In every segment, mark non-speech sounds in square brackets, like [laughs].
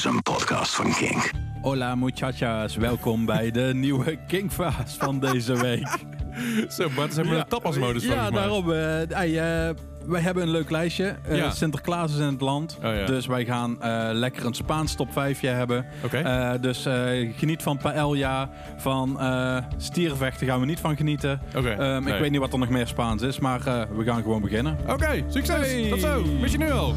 is een podcast van Kink. Hola muchachas, welkom bij de [laughs] nieuwe Kingfast van deze week. Zo, Bart, ze hebben een tapasmodus Ja, volgens mij. daarom. eh, hey, eh, wij hebben een leuk lijstje. Eh, Ja. Sinterklaas is in het land. Oh, ja. Dus wij gaan eh, lekker een Spaans top 5 hebben. Oké. Eh, dus eh, geniet van Paella. Van eh stierenvechten gaan we niet van genieten. Oké, Ehm, nee. Ik weet niet wat er nog meer Spaans is, maar eh, we gaan gewoon beginnen. Oké, succes. Hey. Tot zo. Mis je nu al?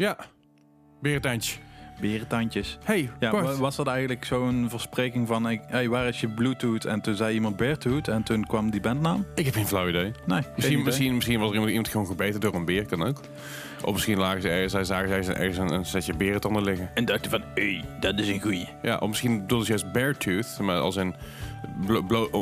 Ja. Berentijntje. Berentandjes. Hey, Ja, Bart. wa- was dat eigenlijk zo'n verspreking van, hey, waar is je Bluetooth? En toen zei iemand Beartooth en toen kwam die bandnaam? Ik heb geen flauw idee. Nee, Misschien, idee. misschien, misschien was er iemand, iemand gewoon gebeten door een beer, kan ook. Of misschien lagen ze ergens, zij zagen zij ergens een, een setje berentanden liggen. En dachten van, hé, hey, dat is een goeie. Ja, of misschien bedoelden ze juist bare tooth, maar als blo-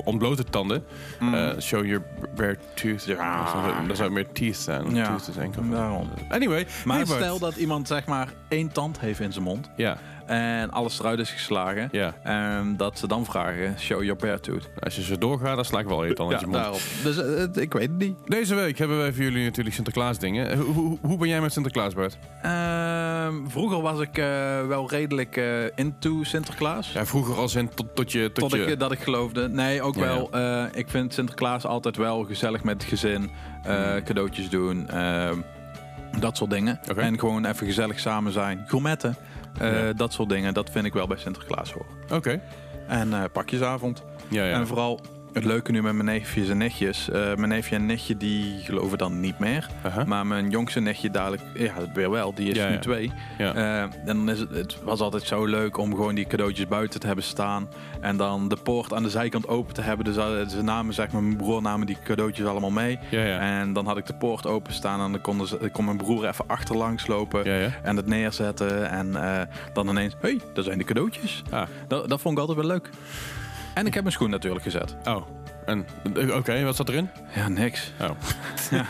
ontblote tanden. Eh, show your bare tooth. Mm. Ja. Dan zou- meer teeth zijn. Ja, Tooth is enkel. daarom. Anyway, Maar hey stel dat iemand zeg maar één tand heeft in zijn mond. Ja, En alles eruit is geslagen. ja. En dat ze dan vragen, show your tooth. Als je zo doorgaat, dan sla ik wel eten uit Ja, je mond. daarop. Dus eh, ik weet het niet. Deze week hebben wij voor jullie natuurlijk Sinterklaas dingen. Hoe, hoe, hoe ben jij met Sinterklaas, Bart? Ehm, vroeger was ik eh, wel redelijk eh, into Sinterklaas. Ja, vroeger als in tot, tot je... Tot, Tot je... ik dat ik geloofde. Nee, ook Ja, wel. eh, ik vind Sinterklaas altijd wel gezellig met het gezin. eh, cadeautjes doen. ehm, dat soort dingen. En gewoon even gezellig samen zijn. Gourmetten. Eh, Ja. Dat soort dingen. Dat vind ik wel bij Sinterklaas hoor. Oké. En eh, pakjesavond. Ja, ja. En vooral het leuke nu met mijn neefjes en nichtjes. Eh, mijn neefje en nichtje die geloven dan niet meer. Maar mijn jongste nichtje dadelijk, ja, weer wel. Die is Ja, nu ja. twee. Ja. Eh, en dan is het, het was altijd zo leuk om gewoon die cadeautjes buiten te hebben staan. En dan de poort aan de zijkant open te hebben. Dus eh, ze namen, zeg maar, mijn broer namen die cadeautjes allemaal mee. Ja, ja. En dan had ik de poort open staan en dan kon, ze, kon mijn broer even achterlangs lopen. En het neerzetten. En dan ineens, hé, hey, daar zijn de cadeautjes. Ah. Dat, dat vond ik altijd wel leuk. En ik heb mijn schoen natuurlijk gezet. Oh. En, eh, oké, wat zat erin? Ja, niks. Oh. [laughs]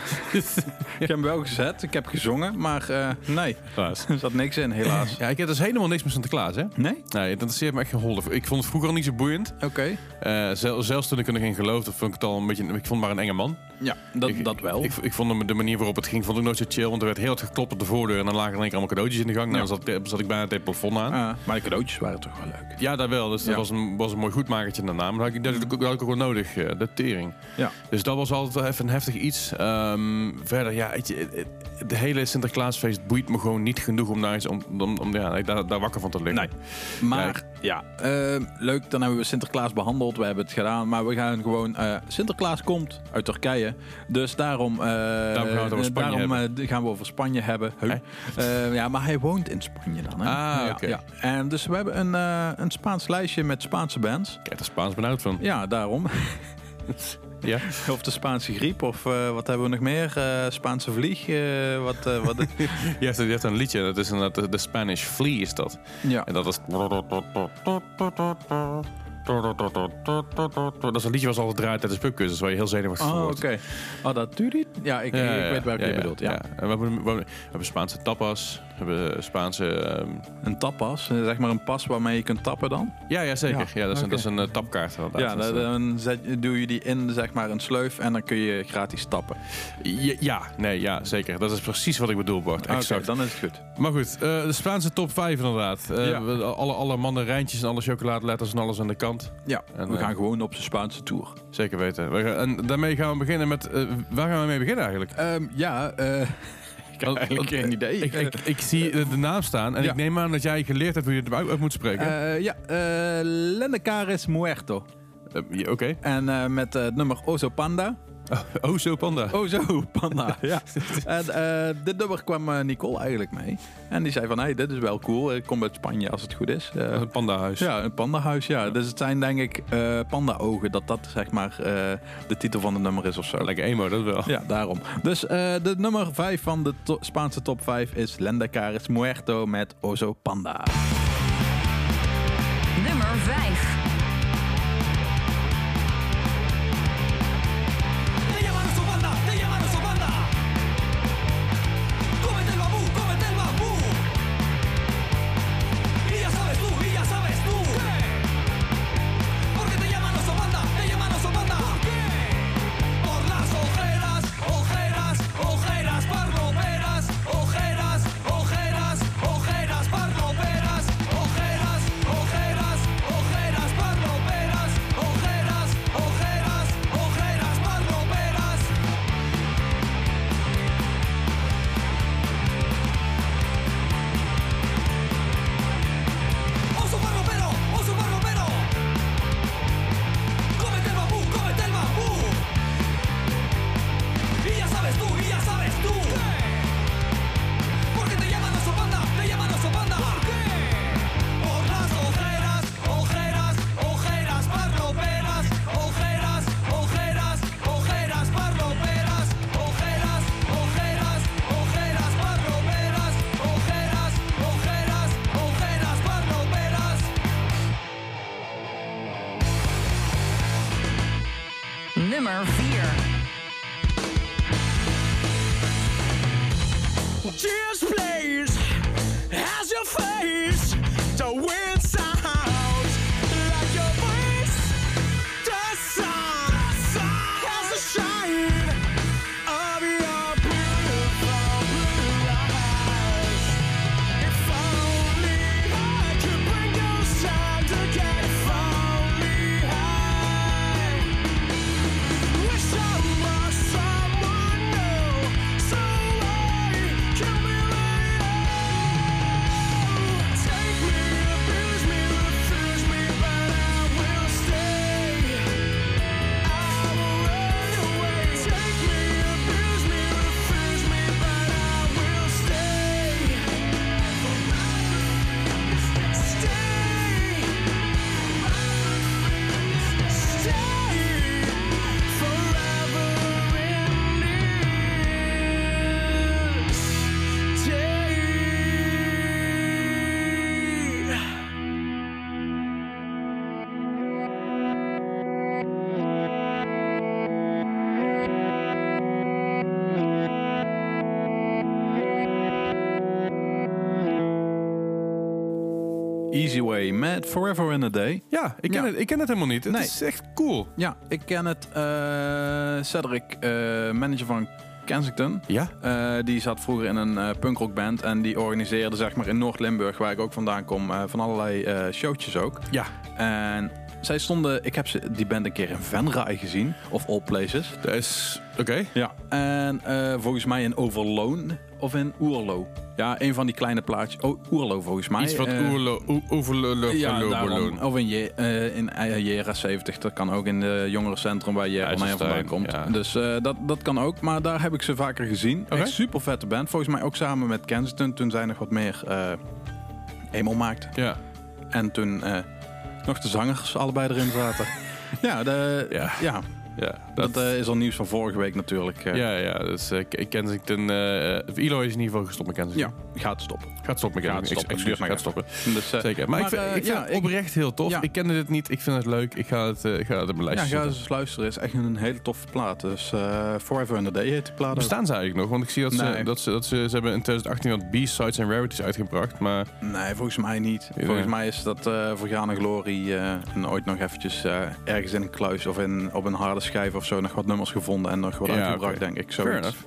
Ik heb hem wel gezet, ik heb gezongen, maar eh, nee, Klaas. [laughs] er zat niks in, helaas. Ja, ik heb dus helemaal niks met Sinterklaas, hè? Nee? Nee, dat interesseert me echt geen. Ik vond het vroeger al niet zo boeiend. Oké. Eh, zel- zelfs toen ik er nog in geloofde, vond ik het al een beetje... Ik vond het maar een enge man. Ja, dat, ik, dat wel. Ik, ik vond de manier waarop het ging, vond ik nooit zo chill. Want er werd heel hard geklopt op de voordeur. En dan lagen er allemaal cadeautjes in de gang. Nou, Ja. dan zat, ik- zat ik bijna tegen het plafond aan. Ah, maar de cadeautjes waren toch wel leuk. Ja, dat wel. Dus dat Ja. was, een, was een mooi goedmakertje daarna. Maar dat had ik, dat had ik ook wel nodig, eh, de tering. Ja. Dus dat was altijd wel even een heftig iets. Ehm, verder, ja, het- het- de hele Sinterklaasfeest boeit me gewoon niet genoeg om daar, eens om, om, om ja, daar, daar wakker van te liggen. Nee. Maar ja, ehm, leuk, dan hebben we Sinterklaas behandeld. We hebben het gedaan, maar we gaan gewoon... eh, Sinterklaas komt uit Turkije. Dus daarom, eh, gaan we het over Spanje daarom hebben. gaan we over Spanje hebben. Huh? Eh, ja, maar hij woont in Spanje dan. Hè? Ah, ja, oké. En dus we hebben een, een Spaans lijstje met Spaanse bands. Kijk, er Spaans benauwd van. Ja, daarom. [laughs] Ja. Of de Spaanse griep, of eh, wat hebben we nog meer? Eh, Spaanse vlieg. eh, wat, eh, wat, [laughs] Je hebt, je hebt een liedje, dat is inderdaad de, de Spanish Flea is dat. ja. En dat is... Dat is een liedje wat ze altijd draait tijdens pubquizzes, waar je heel zenuwachtig van Oh, wordt. oké. Oh, dat doet hij? Ja, ik, ik weet welke je bedoelt. Ja. En we, hebben, we, hebben, Spaanse tapas, hebben Spaanse... ehm, Een tappas, eh, zeg maar een pas waarmee je kunt tappen dan. ja, ja, zeker. Ja, Ja, dat, is een, oké. dat is een eh, tapkaart. Ja, Dat dan, zet, doe je die in zeg maar een sleuf en dan kun je gratis tappen. ja, ja, nee, ja, zeker. Dat is precies wat ik bedoel, Bart. Exact. dan is het goed. Maar goed, eh, de Spaanse top 5 inderdaad. Ja. we- alle, alle mandarijntjes en alle chocoladeletters en alles aan de kant. Ja, En, we gaan gewoon op zijn Spaanse tour. Zeker weten. We gaan, en daarmee gaan we beginnen met... waar gaan we mee beginnen eigenlijk? Ehm, ja, eh, [laughs] ik heb Want- eigenlijk geen idee. Ik, ik, ik zie [laughs] de naam staan en Ja. ik neem aan dat jij geleerd hebt hoe je het uit, moet spreken. Eh, ja, Lendecaris Muerto. Eh, Oké. En met het nummer Ozo Panda. [laughs] Oh, zo panda. Ozo Panda, [laughs] ja. [laughs] En eh, dit nummer kwam eh, Nicole eigenlijk mee. En die zei van, hey, dit is wel cool. Ik kom uit Spanje als het goed is. Eh, Het pandahuis. Ja, een pandahuis, ja. Dus het zijn denk ik eh panda-ogen, dat dat zeg maar eh, de titel van het nummer is of zo. Lekker emo, dat wel. Ja, daarom. Dus eh, de nummer 5 van de to- Spaanse top 5 is Lendecaris Muerto met Ozo Panda. Nummer 5. Easy Way met Forever in a Day. Ja, ik ken, Ja. Het, ik ken het helemaal niet. Het Nee. is echt cool. Ja, ik ken het. eh Cedric, eh, manager van Kensington. Ja? Eh, die zat vroeger in een eh punkrockband en die organiseerde zeg maar in Noord-Limburg, waar ik ook vandaan kom, van allerlei showtjes ook. Ja. En zij stonden, ik heb ze, die band een keer in Venray gezien, of All Places. Dat is... Oké. Ja. En volgens mij in Overloon of in Oerlo. Ja, een van die kleine plaatjes. Oh, Oerlo volgens mij. Iets wat Eh, oerlo... ja, daarom. Of in, Je, eh, in eh, Jera 70. Dat kan ook in de jongerencentrum waar je IJsselstein, vandaan komt. ja. Dus dat, dat kan ook. Maar daar heb ik ze vaker gezien. Echt super vette band. Volgens mij ook samen met Kensington. Toen zij nog wat meer eh emo maakte. Ja. En toen nog de zangers allebei erin zaten. [laughs] ja, de, Ja. ja. Ja. dat eh, is al nieuws van vorige week natuurlijk. eh. Ja, ja. Dus uh, Kensington... eh Elo is in ieder geval gestopt met Kensington. ja, gaat stoppen. Gaat stoppen met Gaat Kensington. stoppen. Gaat stoppen. Dus, eh, Zeker. Maar, ik vind, eh, ik vind ja, het oprecht heel tof. Ik kende dit niet. Ik vind het leuk. Ik ga het, eh, ik ga het op mijn Ja, ga eens luisteren. Het is echt een hele toffe plaat. Dus eh Forever in a Day heet die plaat. Bestaan ze eigenlijk nog? Want ik zie dat ze, dat ze, dat ze, ze hebben in 2018 wat B-sides en rarities uitgebracht. Maar Nee, volgens mij niet. Volgens mij is dat eh Vergane Glory eh, en ooit nog eventjes eh, ergens in een kluis of in, op een harde schijf of zo nog wat nummers gevonden en nog wat uitgebracht, denk ik. fair Zoiets. enough.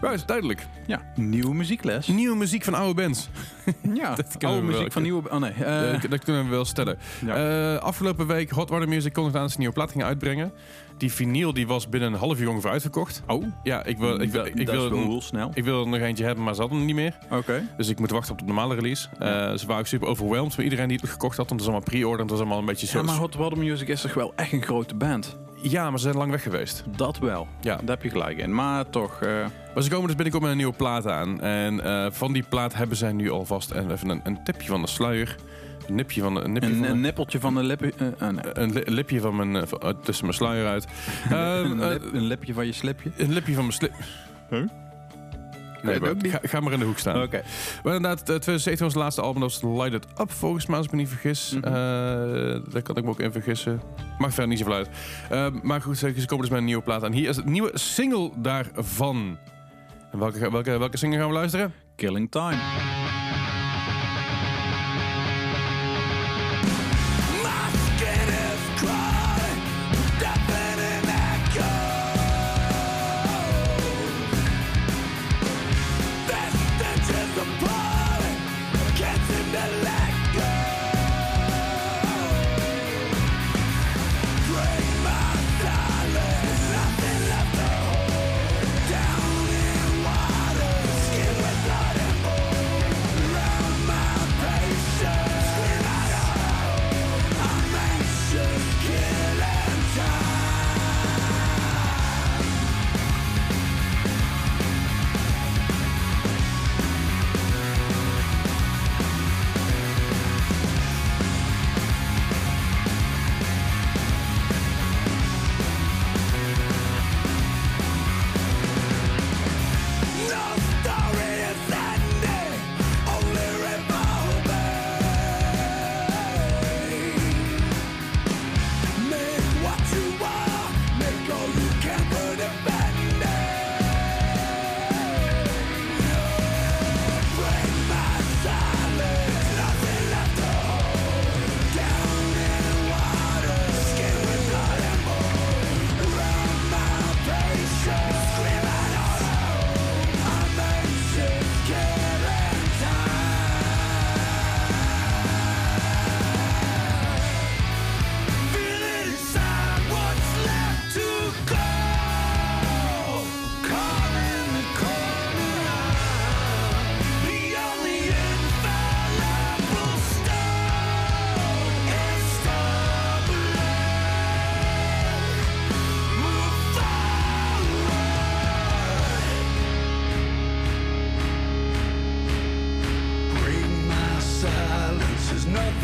Right, duidelijk. Ja, nieuwe muziekles. Nieuwe muziek van oude bands. [laughs] Ja, [laughs] Dat oude wel muziek van nieuwe... Oh nee. eh, dat kunnen we wel stellen. ja. Eh, afgelopen week Hot Water Music kondigde aan dat ze een nieuwe plaat gingen uitbrengen. Die vinyl die was binnen een half uur ongeveer uitverkocht. oh, Ja, ik wil, ik wil, ik wil, snel. ik wil er nog eentje hebben, maar ze hadden hem niet meer. Oké. Dus ik moet wachten op de normale release. Eh, ze waren ook super overwhelmed met iedereen die het gekocht had. Want het was allemaal pre-order. Het was allemaal een beetje zo... Ja, maar Hot Water Music is toch wel echt een grote band? Ja, maar ze zijn lang weg geweest. Dat wel. Ja. Daar heb je gelijk in. Maar toch... eh, Maar ze komen dus binnenkort met een nieuwe plaat aan. En eh, van die plaat hebben zij nu alvast een, even een, een tipje van de sluier. Een nipje van de... Een, nipje een, van de- een nippeltje van de lippen... eh, nee. een li- lipje van mijn, van- tussen mijn sluier uit. [laughs] Een, lip- een lipje van je slipje. een lipje van mijn slip. Huh? Nee, maar ga, ga maar in de hoek staan. Oké. Maar inderdaad, eh, 2017 was het laatste album, dat was Light It Up volgens mij, als ik me niet vergis. Mhm. Eh, daar kan ik me ook in vergissen. Maakt verder niet zoveel uit. Eh, maar goed, ze ze komen dus met een nieuwe plaat aan. Hier is het nieuwe single daarvan. En welke, welke, welke single gaan we luisteren? Killing Time.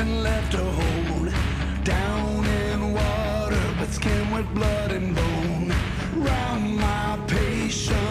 Nothing left to hold. Down in water, but skin with blood and bone. Round my patience,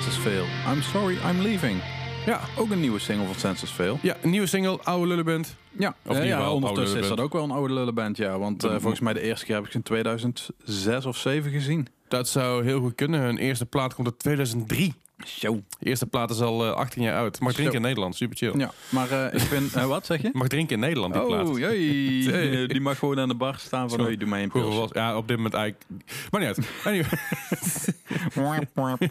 Census Fail. I'm sorry, I'm leaving. Ja. Ook een nieuwe single van Census Fail. Ja, een nieuwe single, Oude Lullenband. Ja, Of ja, ondertussen is dat ook wel een oude lullenband, ja. Want eh, volgens mij de eerste keer heb ik ze in 2006 of 7 gezien. Dat zou heel goed kunnen. Hun eerste plaat komt uit 2003. Zo. De eerste plaat is al eh, 18 jaar oud. Mag drinken in Nederland, super chill. Ja, maar eh, ik vind... eh, wat zeg je? [laughs] Mag drinken in Nederland, die plaat. Oh, jee. [laughs] Hey. Die mag gewoon aan de bar staan van... Zo. Hey, doe mij een Vroeger pilsje. ja, op dit moment eigenlijk... Maar niet uit. [laughs] Anyway,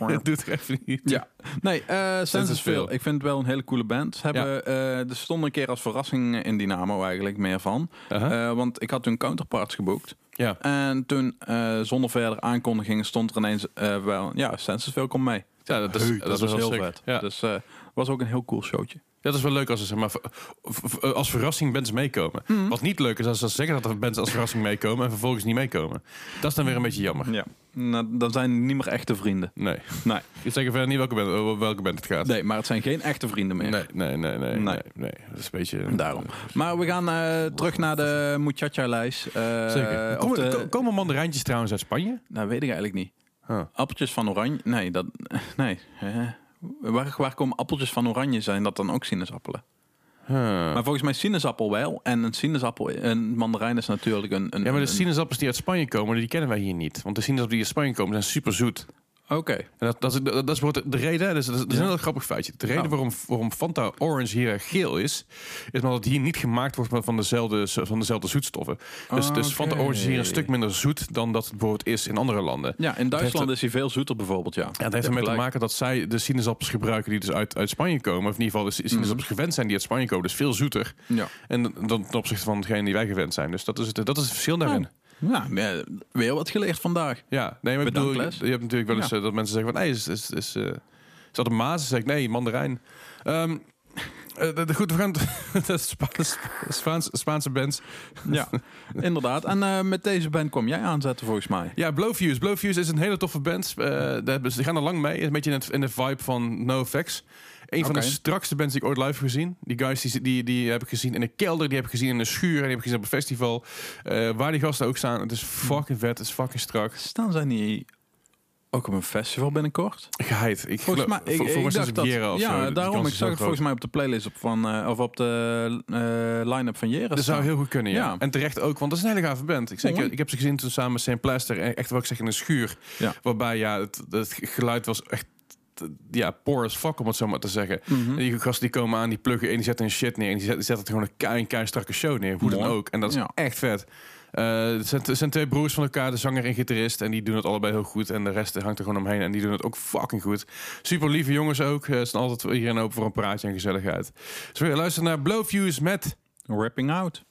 het doet er even niet. Ja, nee, eh Fail. Fail. Ik vind het wel een hele coole band. Ze hebben, eh, er stond een keer als verrassing in Dynamo eigenlijk meer van. Eh, want ik had toen Counterparts geboekt. ja. En toen, eh, zonder verder aankondiging, stond er ineens eh, wel... Ja, Census Fail komt mee. Ja, dat is, dat is heel vet. Ja. Dus eh was ook een heel cool showtje. Dat is wel leuk als ze zeg maar, v- als verrassing bands meekomen. Mhm. Wat niet leuk is als ze zeggen dat er bands als verrassing meekomen en vervolgens niet meekomen. Dat is dan weer een beetje jammer. Ja. Nou, dan zijn niet meer echte vrienden. Nee. Nee. Ik zeg verder niet welke band, welke band het gaat. nee, maar het zijn geen echte vrienden meer. Nee, nee, nee, nee, nee, Nee. nee. Dat is een beetje... Daarom. Maar we gaan eh, terug naar de muchacha-lijst. Eh, Zeker. Komen, de- ko- komen mandarijntjes trouwens uit Spanje? Nou, weet ik eigenlijk niet. Huh. Appeltjes van oranje? Nee, dat... [laughs] Nee. Eh, waar, waar komen appeltjes van oranje? Zijn dat dan ook sinaasappelen? Huh. Maar volgens mij sinaasappel wel. En een sinaasappel... Een mandarijn is natuurlijk een... een Ja, maar de een- sinaasappels die uit Spanje komen, die kennen wij hier niet. Want de sinaasappels die uit Spanje komen zijn super zoet. Oké. En dat, dat, is, dat, dat is bijvoorbeeld de reden, dus dat is, dat is een heel grappig feitje. De reden Oh. waarom, waarom Fanta Orange hier geel is, is omdat het hier niet gemaakt wordt van dezelfde, van dezelfde zoetstoffen. Dus, dus Fanta Oké. Orange is hier een stuk minder zoet dan dat het bijvoorbeeld is in andere landen. Ja, in Duitsland is hij veel zoeter bijvoorbeeld, ja. Ja, dat heeft ermee te maken dat zij de sinaasappels gebruiken die dus uit, uit Spanje komen. Of in ieder geval de si- sinaasappels gewend zijn die uit Spanje komen. Dus veel zoeter. Ja. En dan ten opzichte van degene die wij gewend zijn. Dus dat is het, dat is het verschil daarin. Ja, ja, weer wat geleerd vandaag. Ja, nee, maar Bedankt, bedoel, je, je hebt natuurlijk wel eens Ja. eh, dat mensen zeggen van, nee, is, is, is, eh, is dat een maas? Dan zeg ik, nee, mandarijn. Ehm, eh, goed, we gaan de Spaanse, Spaanse, Spaanse bands. Ja, inderdaad. En eh, met deze band kom jij aanzetten volgens mij. Ja, Blowfuse. Blowfuse is een hele toffe band. Eh, daar hebben ze- gaan er lang mee. Een beetje in, het, in de vibe van NoFX. Een van de strakste bands die ik ooit live heb gezien. Die guys die, die, die heb ik gezien in de kelder, die heb ik gezien in de schuur en die heb ik gezien op een festival. Eh, waar die gasten ook staan. Het is fucking vet, het is fucking strak. Staan zij niet ook op een festival binnenkort? Geheid. Ik Volgens mij, ik, ik volgens mij dacht dat, Jera of ja, daarom. Ik zag het volgens mij op de playlist op van, eh, of op de eh, line-up van Jera. Dat zou heel goed kunnen, ja. Ja. En terecht ook, want dat is een hele gave band. Ik, zeg, ik, ik heb ze gezien toen samen met St. Plaster. Echt wat ik zeg in een schuur. Ja. Waarbij ja, het, het geluid was echt ja, poor as fuck, om het zo maar te zeggen. Mhm. En die gasten die komen aan, die pluggen in, die zetten een shit neer. En die zetten, zetten gewoon een kei, kei strakke show neer. Hoe dan Mooi. ook. En dat is Ja. echt vet. Het, zijn, het zijn twee broers van elkaar, de zanger en gitarist. En die doen het allebei heel goed. En de rest hangt er gewoon omheen. En die doen het ook fucking goed. Super lieve jongens ook. Eh, Ze zijn altijd iedereen open voor een praatje en gezelligheid. Dus we luisteren naar Blowfuse met... Rapping Out.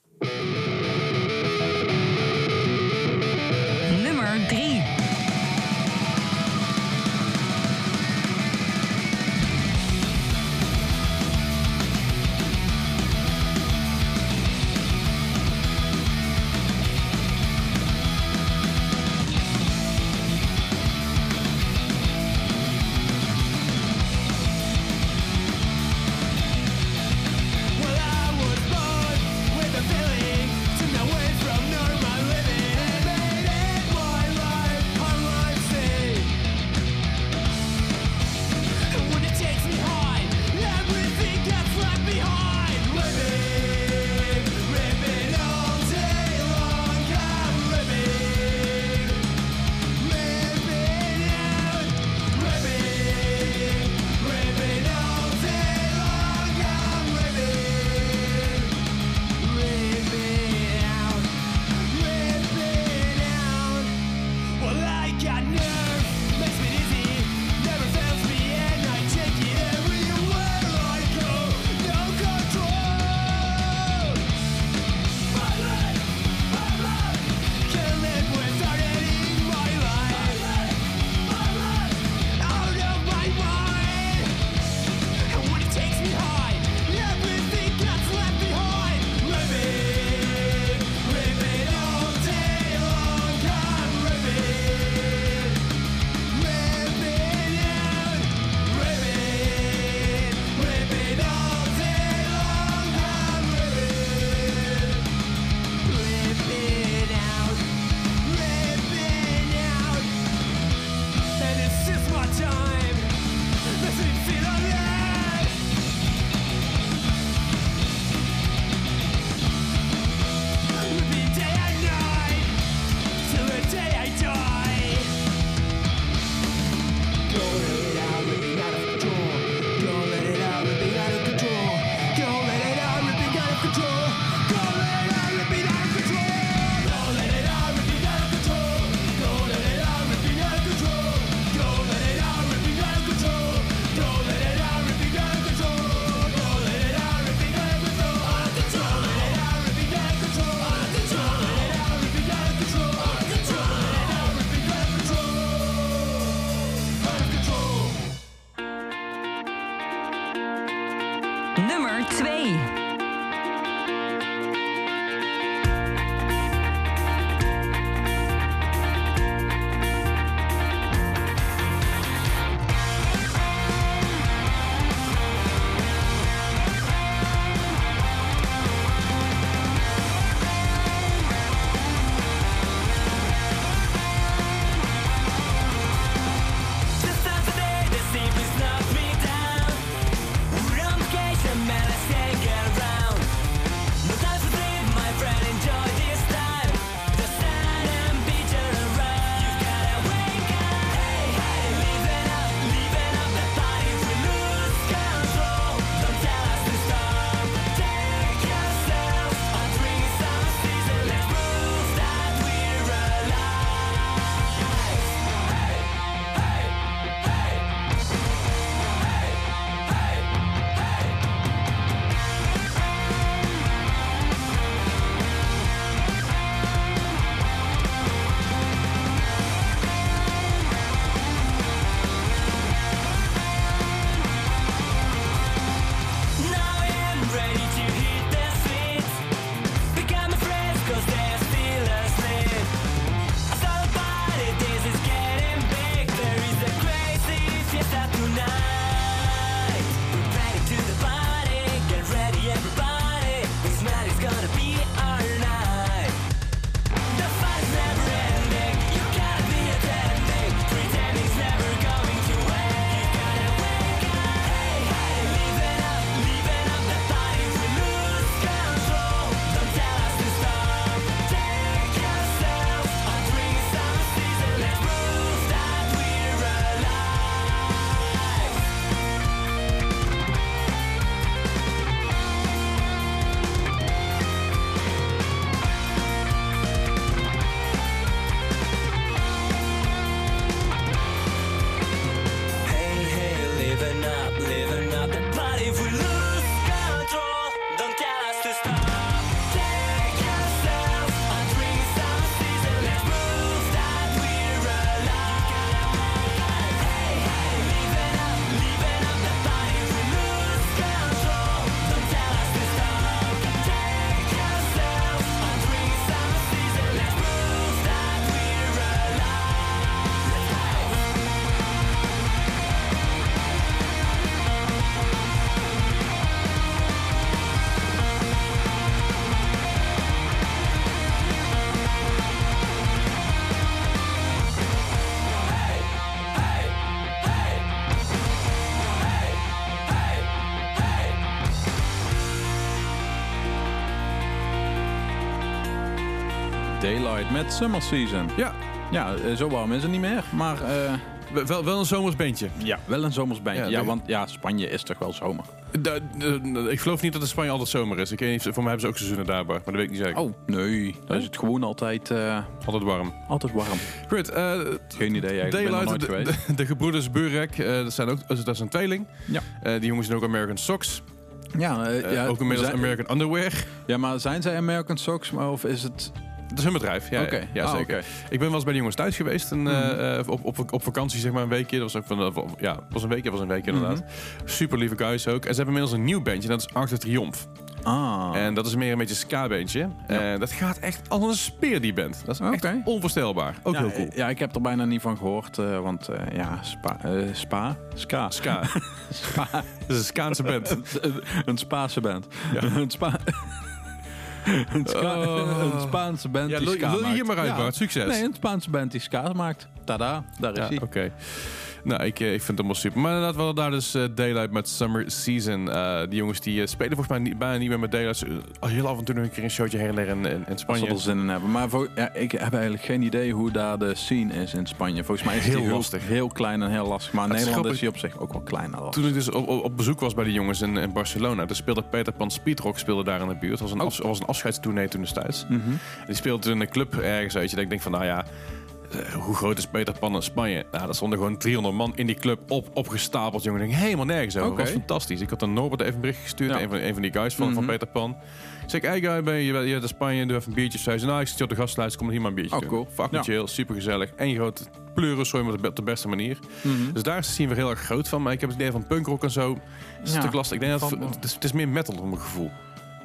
Met Summer Season. Ja, Ja, eh, zo warm is het niet meer. Maar eh, wel, wel een zomers bandje. ja, wel een zomers bandje. Ja, want ja, Spanje is toch wel zomer. Da- da- ik geloof niet dat in Spanje altijd zomer is. Ik weet niet, voor mij hebben ze ook seizoenen daar, maar dat weet ik niet zeker. Oh, nee. Dan is het gewoon altijd, eh, Altijd warm. altijd warm. Goed, eh, Geen idee, nooit Daylight, de, de, de gebroeders Burek, eh, dat, zijn ook, dat is een tweeling. Ja. Eh, die jongens zijn ook American Socks. Ja, eh, Eh, ja, ook inmiddels zijn- American Underwear. Ja, maar zijn zij American Socks, maar of is het... Dat is hun bedrijf, ja, ja, Ah, zeker. Ik ben wel eens bij de jongens thuis geweest. En, Mhm. eh, op, op, op vakantie, zeg maar, een weekje. Dat was ook van, eh, ja, was een weekje, was een weekje inderdaad. Mhm. Super lieve guys ook. En ze hebben inmiddels een nieuw bandje, dat is Arctic Triumph. Ah. En dat is meer een beetje een ska-bandje. En dat gaat echt als een speer, die band. Dat is echt onvoorstelbaar. Ook ja, heel cool. Ja, ik heb er bijna niet van gehoord, eh, want ja, spa, eh, spa, ska, Ska. [laughs] spa, [laughs] Dat is een Skaanse band. [laughs] een Spaanse band, Ja. een spa, een, Oh. een Spaanse band Ja, die ska lul je maakt. hier maar uit, Bart. Succes. Nee, een Spaanse band die ska maakt. tada, daar is Ja, hij. oké. Nou, ik, eh, ik vind het allemaal super. Maar inderdaad, we hadden daar dus eh, Daylight met Summer Season. Eh, die jongens die spelen volgens mij niet, bijna niet meer met Daylight. Al heel af en toe nog een keer een showtje her en in, in, Spanje. ze er zin in hebben. Maar voor, ja, ik heb eigenlijk geen idee hoe daar de scene is in Spanje. Volgens mij is Heel die heel lastig. Heel klein en heel lastig. Maar in Het Nederland is die op zich ook wel klein. Toen ik dus op, op, op bezoek was bij de jongens in, in Barcelona, daar speelde Peter Pan Speedrock speelde daar in de buurt. Het was een, Oh. af, was een afscheidstournee toen destijds. Mhm. Die speelde in een club ergens uit. Dat ik denk van, nou ja, hoe groot is Peter Pan in Spanje? Nou, daar stonden gewoon 300 man in die club op, opgestapeld. Jongen, ik denk helemaal nergens over. Dat was fantastisch. Ik had een Norbert even een bericht gestuurd, Ja. een, van, een van die guys van, van Mhm. Peter Pan. Ik zeg, hey guy, ben je, je bent in Spanje, doe even een biertje. Zei ze, nou, ik zit op de gastlijst, kom hier maar een biertje Oh, doen. cool. Fucking Ja. chill, super gezellig. Eén grote pleurensooi, maar op de- beste manier. Mhm. Dus daar scene weer heel erg groot van. Maar ik heb het idee van punkrock en zo. Het is Ja, lastig. Ik denk dat valt het, wel. het, is, het is meer metal op mijn gevoel.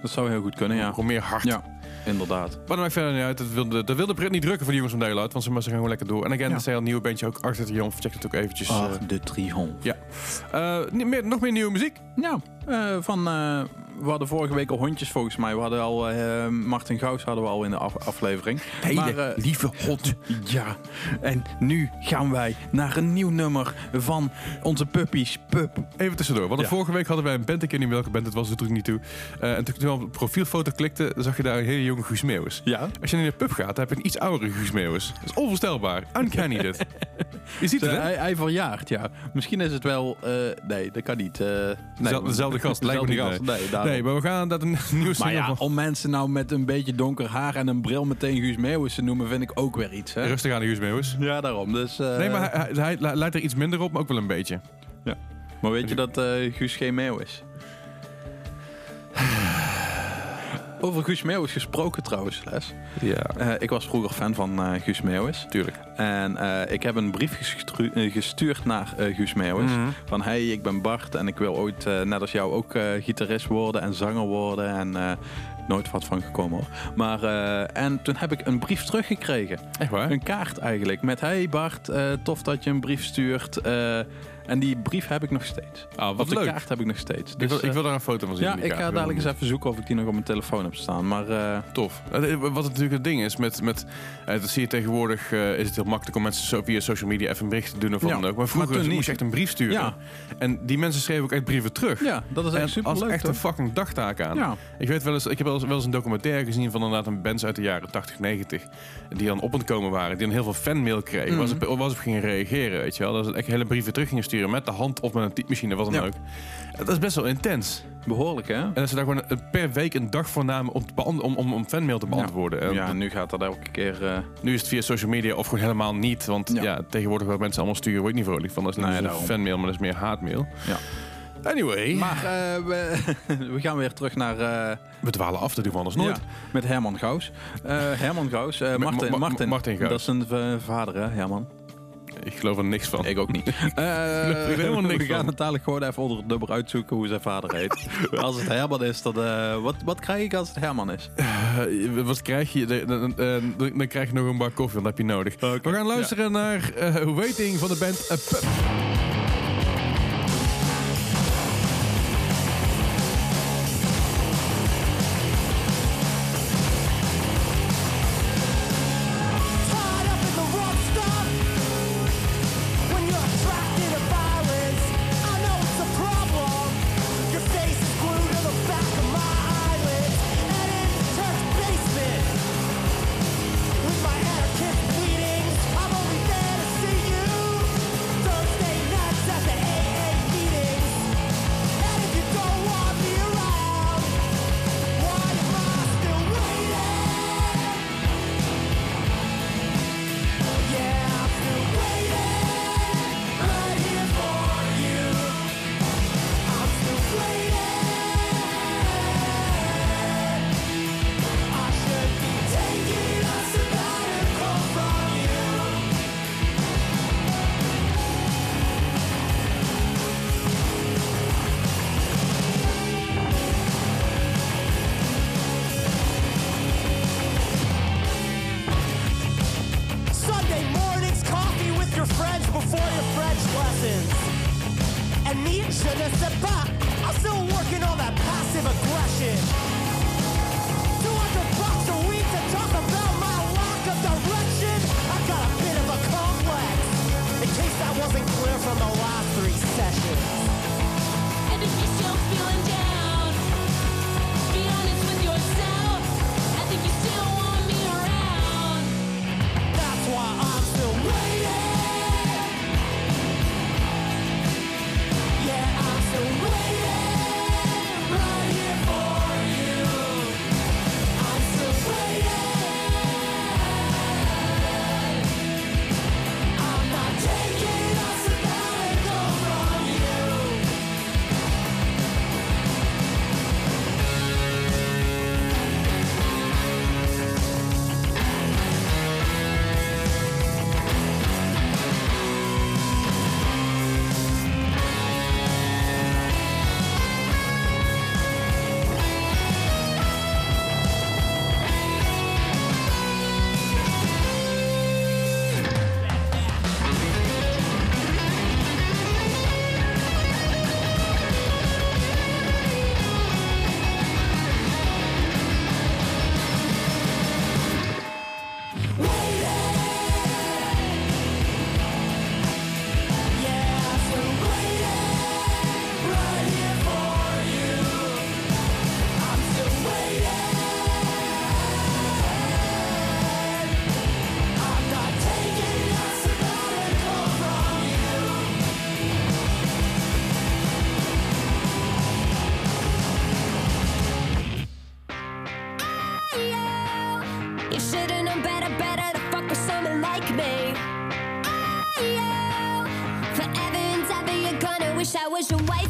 Dat zou heel goed kunnen, ja. Gewoon meer hard. Ja, inderdaad. Maar dat maakt verder niet uit. Dat wilde, dat wilde Brit niet drukken voor de jongens van Daylight. Want ze, maar ze gaan gewoon lekker door. En again, Ja. dat zei al een nieuwe bandje ook. Arthur Triumph. Check het ook eventjes. eh. de Trihon. ja. Eh, meer, nog meer nieuwe muziek. Ja, eh, van, eh, we hadden vorige week al hondjes volgens mij. We hadden al eh, Martin Gauws hadden we al in de af- aflevering. Maar, eh, lieve hond. ja, en nu gaan wij naar een nieuw nummer van onze puppies. Pup. Even tussendoor. Want Ja. vorige week hadden wij een band. Ik weet niet welke band het was. Dat doet er niet toe. Eh, en toen ik op de profielfoto klikte, zag je daar een hele jonge Guus Meeuwis. Ja. Als je naar de pub gaat, dan heb je een iets oudere Guus Meeuwis. Dat is onvoorstelbaar. Uncanny dit. [laughs] Je ziet het, hè? hij, hij verjaart, ja. Misschien is het wel... eh, nee, dat kan niet. eh, nee, Dezelfde- dezelfde gast, lijkt me niet, gast, nee. Daarom. Nee, maar we gaan dat een [laughs] nieuwe Maar ja, om mensen nou met een beetje donker haar en een bril meteen Guus Meeuwis te noemen, vind ik ook weer iets. Hè? Rustig aan de Guus Meeuwis. Ja, daarom. Dus, eh, Nee, maar hij, hij, hij leidt er iets minder op, maar ook wel een beetje. maar weet je dat eh Guus geen Meeuw is? Over Guus Meeuwis gesproken trouwens, Les. Ja, Eh, ik was vroeger fan van eh Guus Meeuwis. tuurlijk. En eh, ik heb een brief gestru- gestuurd naar Guus Meeuwis. Mhm. Van hey, ik ben Bart en ik wil ooit net als jou ook gitarist worden en zanger worden. En nooit wat van gekomen hoor. Maar, en toen heb ik een brief teruggekregen. Echt waar? Een kaart eigenlijk. Met hey Bart, tof dat je een brief stuurt. En die brief heb ik nog steeds. Ah, Of wat de leuk. kaart heb ik nog steeds. Ik Dus, wil, ik eh, wil daar een foto van zien. ja, ik ga dadelijk eens even zoeken of ik die nog op mijn telefoon heb staan. Maar eh, Tof. Eh, Wat natuurlijk het ding is, met, met, dat zie je tegenwoordig, is het heel makkelijk om mensen zo via social media even een bericht te doen of wat Ja, dan ook. Maar vroeger moest je echt een brief sturen. Ja. En die mensen schreven ook echt brieven terug. ja, dat is en echt super als leuk. echt een fucking dagtaak aan. Ja. Ik weet wel eens, ik heb wel eens, wel eens een documentaire gezien van inderdaad een band uit de jaren 80, 90. Die dan op het komen waren, die dan heel veel fanmail kregen. Mhm. Was, op, was op gingen reageren, weet je wel. Dat ze echt hele brieven terug gingen sturen met de hand of met een typemachine, wat dan Ja. ook. Dat is best wel intens. Behoorlijk hè? En dat ze daar gewoon een- per week een dag voor namen om, om, om, om fanmail te beantwoorden. En Ja, nu gaat dat elke keer. eh, Nu is het via social media of gewoon helemaal niet. Want ja, Ja. tegenwoordig wat mensen allemaal sturen, word ik niet vrolijk van. Dat is niet daarom. fanmail, maar dat is meer haatmail. Ja. Anyway, maar eh, we, [laughs] we gaan weer terug naar. eh, we dwalen af, dat doen we anders nooit. ja, met Herman Gauws. Eh, Herman Gauws. eh, Martin, Ma- Ma- Martin. Martin Gauws. Dat is zijn eh, vader, hè, Herman? Ik geloof er niks van. Ik ook niet. [laughs] Eh, Ik weet helemaal niks we gaan van. het dadelijk gewoon even onder het nummer uitzoeken hoe zijn vader heet. [laughs] als het Herman is, dan. eh, wat, wat krijg ik als het Herman is? Eh, wat krijg je? Dan, dan, dan- dan krijg je nog een bak koffie, want dat heb je nodig. We gaan luisteren naar eh Waiting van de band A Pup. wish I was your wife.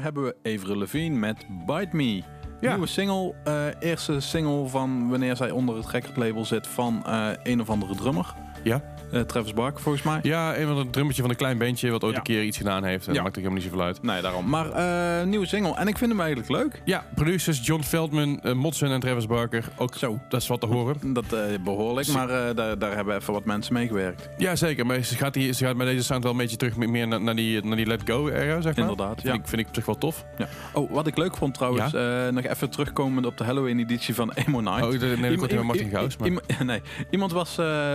hebben we Evre Levine met Bite Me. Nieuwe single, eh, eerste single van wanneer zij onder het gekke label zit van eh, een of andere drummer. Ja. Uh, Travis Barker volgens mij. Ja, een van het drummetje van een klein bandje wat ooit een keer iets gedaan heeft. En Dat maakt er helemaal niet zoveel uit. Nee, daarom. Maar eh, nieuwe single. En ik vind hem eigenlijk leuk. Ja, producers John Feldman, eh, uh, Motsen en Travis Barker. Ook zo. Dat is wat te horen. [laughs] Dat behoorlijk, maar daar, daar hebben even wat mensen mee gewerkt. Ja, zeker. Maar ze gaat, die, ze gaat met deze sound wel een beetje terug meer naar, naar die, naar die Let Go era, zeg maar. Inderdaad, ja. Vind ik, vind ik op zich wel tof. Ja. Oh, wat ik leuk vond trouwens, nog even terugkomend op de Halloween-editie van Emo Night. Oh, nee, dat wordt helemaal Martin Gauss. [laughs] Nee, iemand was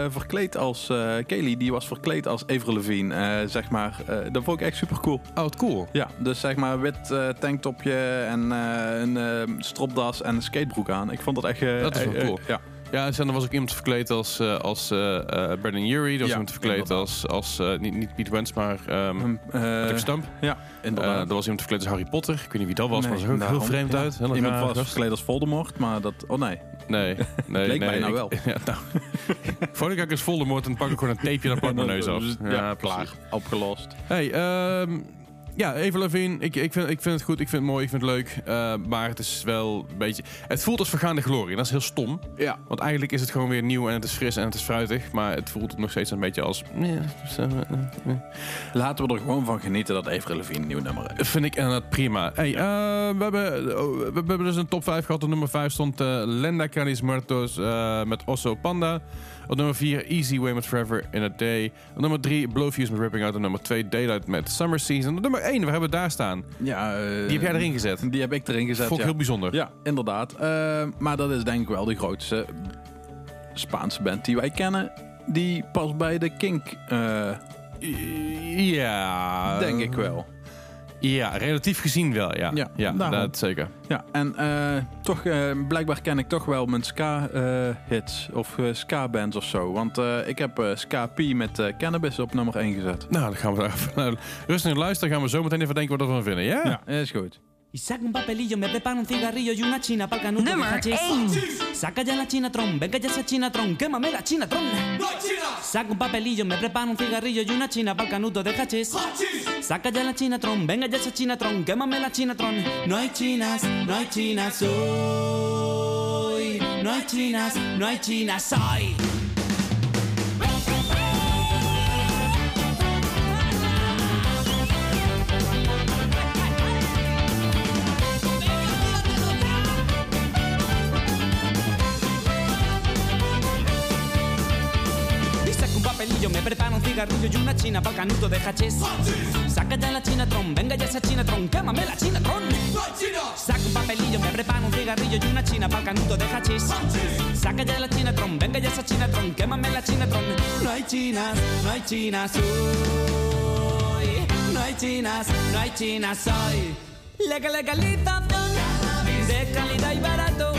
verkleed als... Kelly, die was verkleed als Avril Lavigne, eh, zeg maar. Eh, dat vond ik echt super cool. Oh, wat cool. Ja, dus zeg maar wit eh, tanktopje en eh, een eh, stropdas en een skatebroek aan. Ik vond dat echt... eh, Dat is wel eh, cool. eh, ja. Ja, en er was ook iemand verkleed als, eh als eh eh, Brandon Urie. Er was Ja, iemand verkleed inderdaad. als, als niet, niet Pete Wentz, maar eh, Patrick Stump. ja, inderdaad. er was iemand verkleed als Harry Potter. Ik weet niet wie dat was, Nee, maar dat zag ook daarom. heel vreemd Ja. uit. Heel Iemand was verkleed als Voldemort, maar dat... Oh nee. Nee, [laughs] nee, Leek nee. bijna ik- wel. [laughs] Ja, nou. Voordat ik eens Voldemort en pak ik gewoon een tapeje plak ik mijn [laughs] neus af. Ja, klaar. precies. Opgelost. Hey, ehm ja, Eva Levine, ik, ik, vind, ik vind het goed, ik vind het mooi, ik vind het leuk. eh, maar het is wel een beetje... Het voelt als vergaande glorie en dat is heel stom. Ja. Want eigenlijk is het gewoon weer nieuw en het is fris en het is fruitig. Maar het voelt nog steeds een beetje als... eh, eh. Laten we er gewoon van genieten dat Avril Lavigne een nieuw nummer heeft. Vind ik inderdaad prima. Hey, we, hebben, oh, we hebben dus een top 5 gehad. Op nummer 5 stond eh, Lenda Canis Muertos met Osso Panda. Op nummer 4 Easy Way met Forever in a Day. Op nummer 3 Blowfuse met Ripping Out. Op nummer 2 Daylight met Summer Season. Op nummer 1, waar hebben we daar staan? Ja, Die heb jij erin gezet. Die heb ik erin gezet, Vond ik ja. heel bijzonder. Ja, inderdaad. Eh, maar dat is denk ik wel de grootste Spaanse band die wij kennen. Die past bij de Kink, eh, Ja. denk ik wel. Ja, relatief gezien wel, ja. Ja, ja daarom. dat zeker. Ja, en eh, toch, eh, blijkbaar ken ik toch wel mijn ska-hits of eh, ska-bands of zo. Want ik heb eh, Ska P met Cannabis op nummer 1 gezet. Nou, dan gaan we daar even naar rustig luisteren. Gaan we zo meteen even denken wat we ervan vinden, ja? Ja, is goed. Y saca un papelillo, me prepara un cigarrillo y una china pa'l canuto. 1. Saca ya la chinatron, venga ya esa chinatron, quémame la chinatron. Saca un papelillo, me prepara un cigarrillo y una china pa'l canuto de hachís. Saca ya la chinatron, venga ya esa chinatron, quémame la chinatron. No hay chinas, no hay chinas hoy. No hay chinas, no hay chinas hoy. Cigarrillo y una china pa'l canuto de hachís. Saca ya la chinatron, venga ya esa chinatron, quémame la chinatron. Saca un papelillo, me prepara un cigarrillo y una china pa'l canuto de hachís. Saca ya la chinatron, venga ya esa chinatron, quémame la chinatron. No hay chinas, no hay chinas hoy. No hay chinas, no hay chinas hoy. Legal legalización de calidad y barato.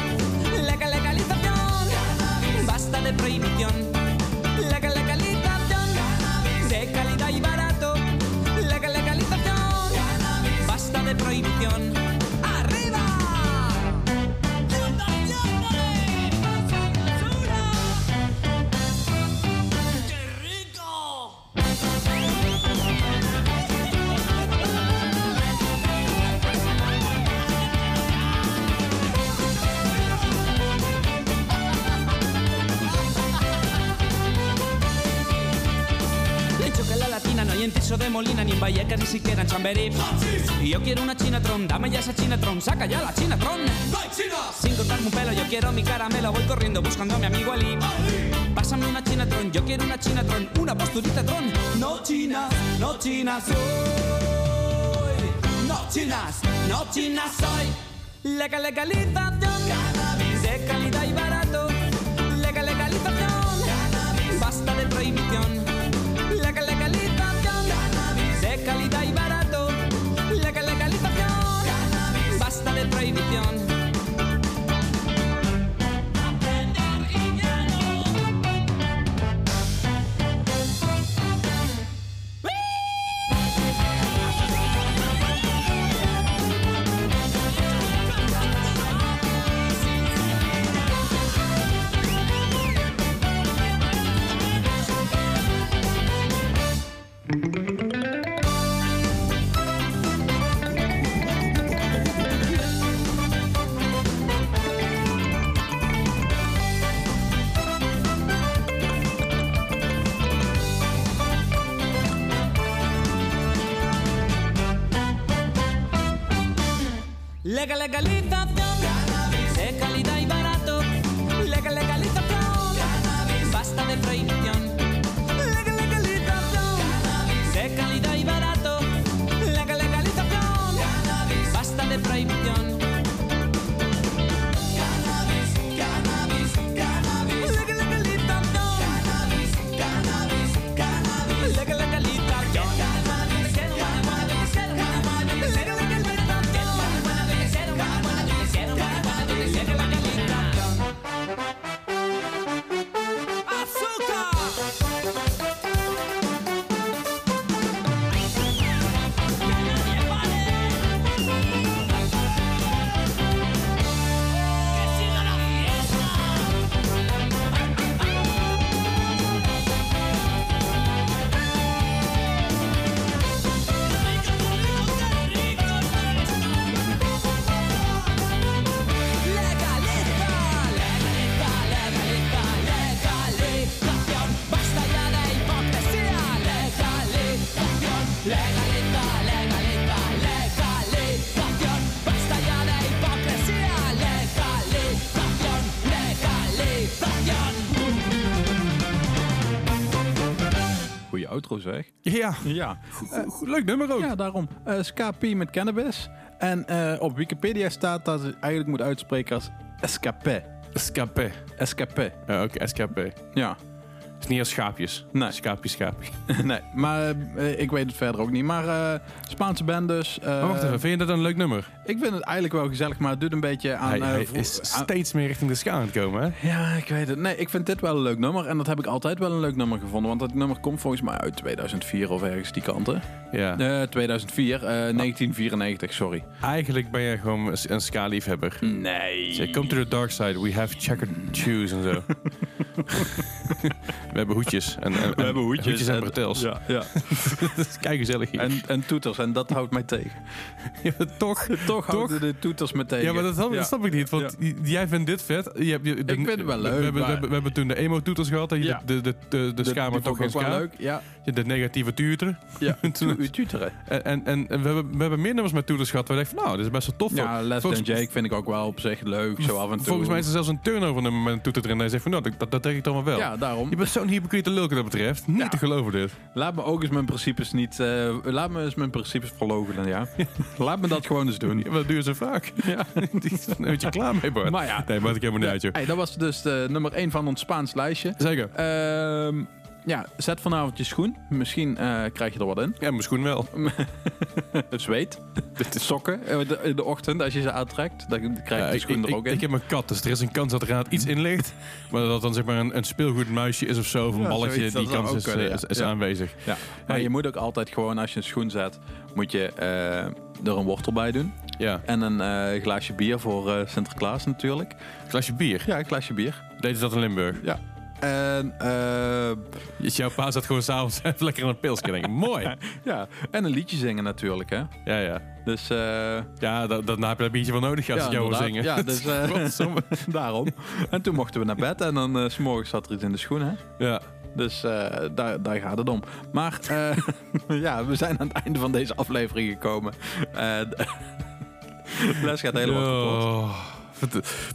De Molina ni en Vallecas ni siquiera en Chamberí. Y yo quiero una chinatron, dame ya esa chinatron, saca ya la chinatron. Sin cortarme un pelo, yo quiero mi caramelo, voy corriendo buscando a mi amigo Ali. Pásame una chinatron, yo quiero una chinatron, una posturita tron. No chinas, no chinas hoy. No chinas, no chinas hoy. Legal legalización, de calidad y barato. Legal legalización, basta de prohibición. Zeg. Ja, Ja, goed, leuk nummer ook. ja daarom. Eh Ska P met cannabis. En eh, op Wikipedia staat dat het eigenlijk moet uitspreken als escape. Escape. Escape. Ja, Oké, escape. Ja. Is niet als schaapjes. Nee. Schaapje, schaapje. [laughs] nee, maar eh, ik weet het verder ook niet. Maar eh, Spaanse band dus. eh, Maar wacht even, vind je dat een leuk nummer? Ik vind het eigenlijk wel gezellig, maar het doet een beetje aan... hij eh, hij is aan- steeds meer richting de ska aan het komen, hè? Ja, ik weet het. Nee, ik vind dit wel een leuk nummer. En dat heb ik altijd wel een leuk nummer gevonden. Want dat nummer komt volgens mij uit 2004 of ergens die kant, hè? Ja. Eh 2004, eh, 1994, sorry. Eigenlijk ben je gewoon een- een ska-liefhebber. Nee. Zeg, come to the dark side, we have checkered shoes en zo. [laughs] we hebben hoedjes. En, en, We hebben hoedjes. en bretels. Ja, ja. [laughs] Dat is kei gezellig hier. En, en toeters. En dat houdt mij tegen. [laughs] Ja, [laughs] toch? Toch houden de toeters me tegen. Ja, maar dat, dat snap ik niet. Want jij vindt dit vet. Je hebt, je, de- vind het wel we- leuk, We, hebben, we, hebben, we hebben toen de emo-toeters gehad. En je de, de, de, de, de toch ik wel leuk. Ja, De negatieve tuter. ja. Toen- [laughs] Tu- tuteren. En, en, en we, hebben, we hebben meer nummers met toeters gehad. Waar ik dacht van, nou, dit is best wel tof. Ja, Volgens- Than Jake vind ik ook wel op zich leuk. Zo af en toe. Volgens mij is er zelfs een turnover nummer met een toeter erin. En je zegt van, nou, dat, dat, dat denk ik dan wel wel. Ja, daarom. Je bent zo'n hypocriete lul wat dat betreft. Niet Ja. te geloven dit. Laat me ook eens mijn principes niet... eh, laat me eens mijn principes verloochenen, ja. [laughs] laat me dat gewoon eens doen. Ja, maar dat je zo vaak. Ja. [laughs] Een beetje klaar mee, Bart. Maar ja. Nee, maakt ik helemaal niet uit, joh. Hey, dat was dus de nummer 1 van ons Spaans lijstje. Zeker. Ehm, ja, zet vanavond je schoen. Misschien eh, krijg je er wat in. Ja, mijn schoen wel. [laughs] Zweet. De sokken eh, de- in de ochtend als je ze aantrekt. Dan krijg je Ja, de schoen ik, er ook ik, in. ik heb een kat, dus er is een kans dat er inderdaad iets in ligt. [laughs] Maar dat dan zeg maar een, een speelgoedmuisje is of zo, of een Ja, balletje, zoiets, die kans ook is, kunnen, eh, is, is aanwezig. ja. Maar je moet ook altijd gewoon als je een schoen zet, moet je er een wortel bij doen. Ja, En een glaasje bier voor Sinterklaas natuurlijk. glasje bier. Ja, een glaasje bier. Deden ze dat in Limburg? Ja. En, Dus jouw pa zat gewoon s'avonds [laughs] even lekker aan een pilsje denken. Mooi. [laughs] ja. en een liedje zingen natuurlijk, hè. Ja, ja. Dus eh, Ja, da, daarna heb je dat biertje wel nodig als ja, jou wil zingen. Ja, [laughs] dus eh, daarom. En toen mochten we naar bed en dan s s'morgens zat er iets in de schoen, hè. ja. Dus daar, daar gaat het om. Maar ja, we zijn aan het einde van deze aflevering gekomen. Les gaat helemaal kapot. Oh. Vert-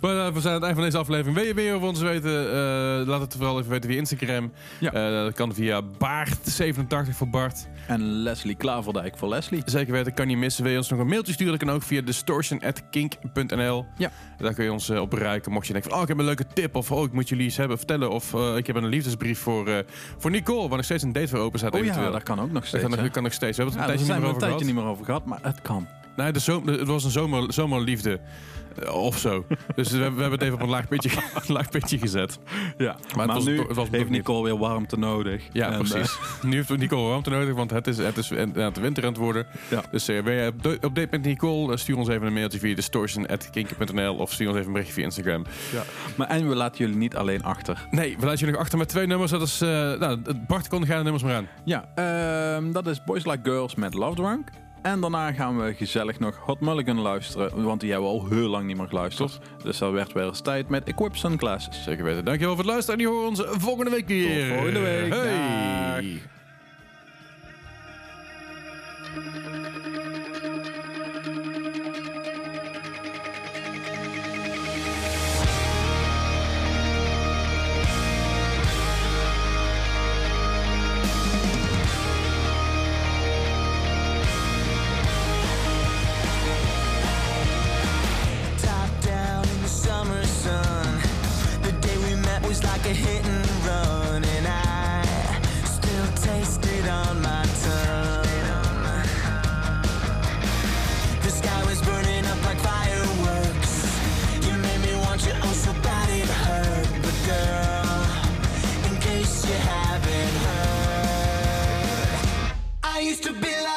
Maar eh, we zijn aan het eind van deze aflevering. Wil je meer over ons weten? Eh, laat het vooral even weten via Instagram. Ja. Eh, dat kan via Baart87 voor Bart. En Leslie Klaverdijk voor Leslie. Zeker weten, kan niet missen. Wil je ons nog een mailtje sturen? Dat kan ook via distortion.kink.nl. Ja. Daar kun je ons op bereiken. Mocht je denken van, oh, ik heb een leuke tip. Of, oh, ik moet jullie iets hebben vertellen. Of, ik heb een liefdesbrief voor, voor Nicole. Waar nog steeds een date voor open staat Oh ja, eventueel. dat kan ook nog dat steeds. kan, nog- hè? dat kan nog steeds. We hebben Ja, het een tijdje niet meer over gehad. niet meer over gehad, maar het kan. Nee, de zomer, het was een zomer, zomerliefde. Eh, Of zo. dus we, hebben- we hebben het even op een laag pitje, [laughs] laag pitje gezet. Ja, maar, het was- nu het was- heeft. Nicole weer warmte nodig. Ja, En, precies. [laughs] nu heeft Nicole warmte nodig, want het is, het is het winter aan het worden. Ja. Dus eh, ben je op date met Nicole, eh, stuur ons even een mailtje via distortion.kinker.nl of stuur ons even een berichtje via Instagram. eh, ja. Maar en we laten jullie niet alleen achter. Nee, we laten jullie achter met twee nummers. Dat is, eh nou, Bart, kon gaan de nummers maar aan. Ja, ehm, dat is Boys Like Girls met Love Drunk. En daarna gaan we gezellig nog Hot Mulligan luisteren. Want die hebben we al heel lang niet meer geluisterd. Dus dat werd weer eens tijd met Equip Sunglasses. Zeker weten. Dankjewel voor het luisteren en die horen ons volgende week weer. Tot volgende week. Hey. Dag. To be love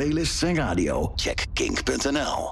playlists en radio, check kink.nl.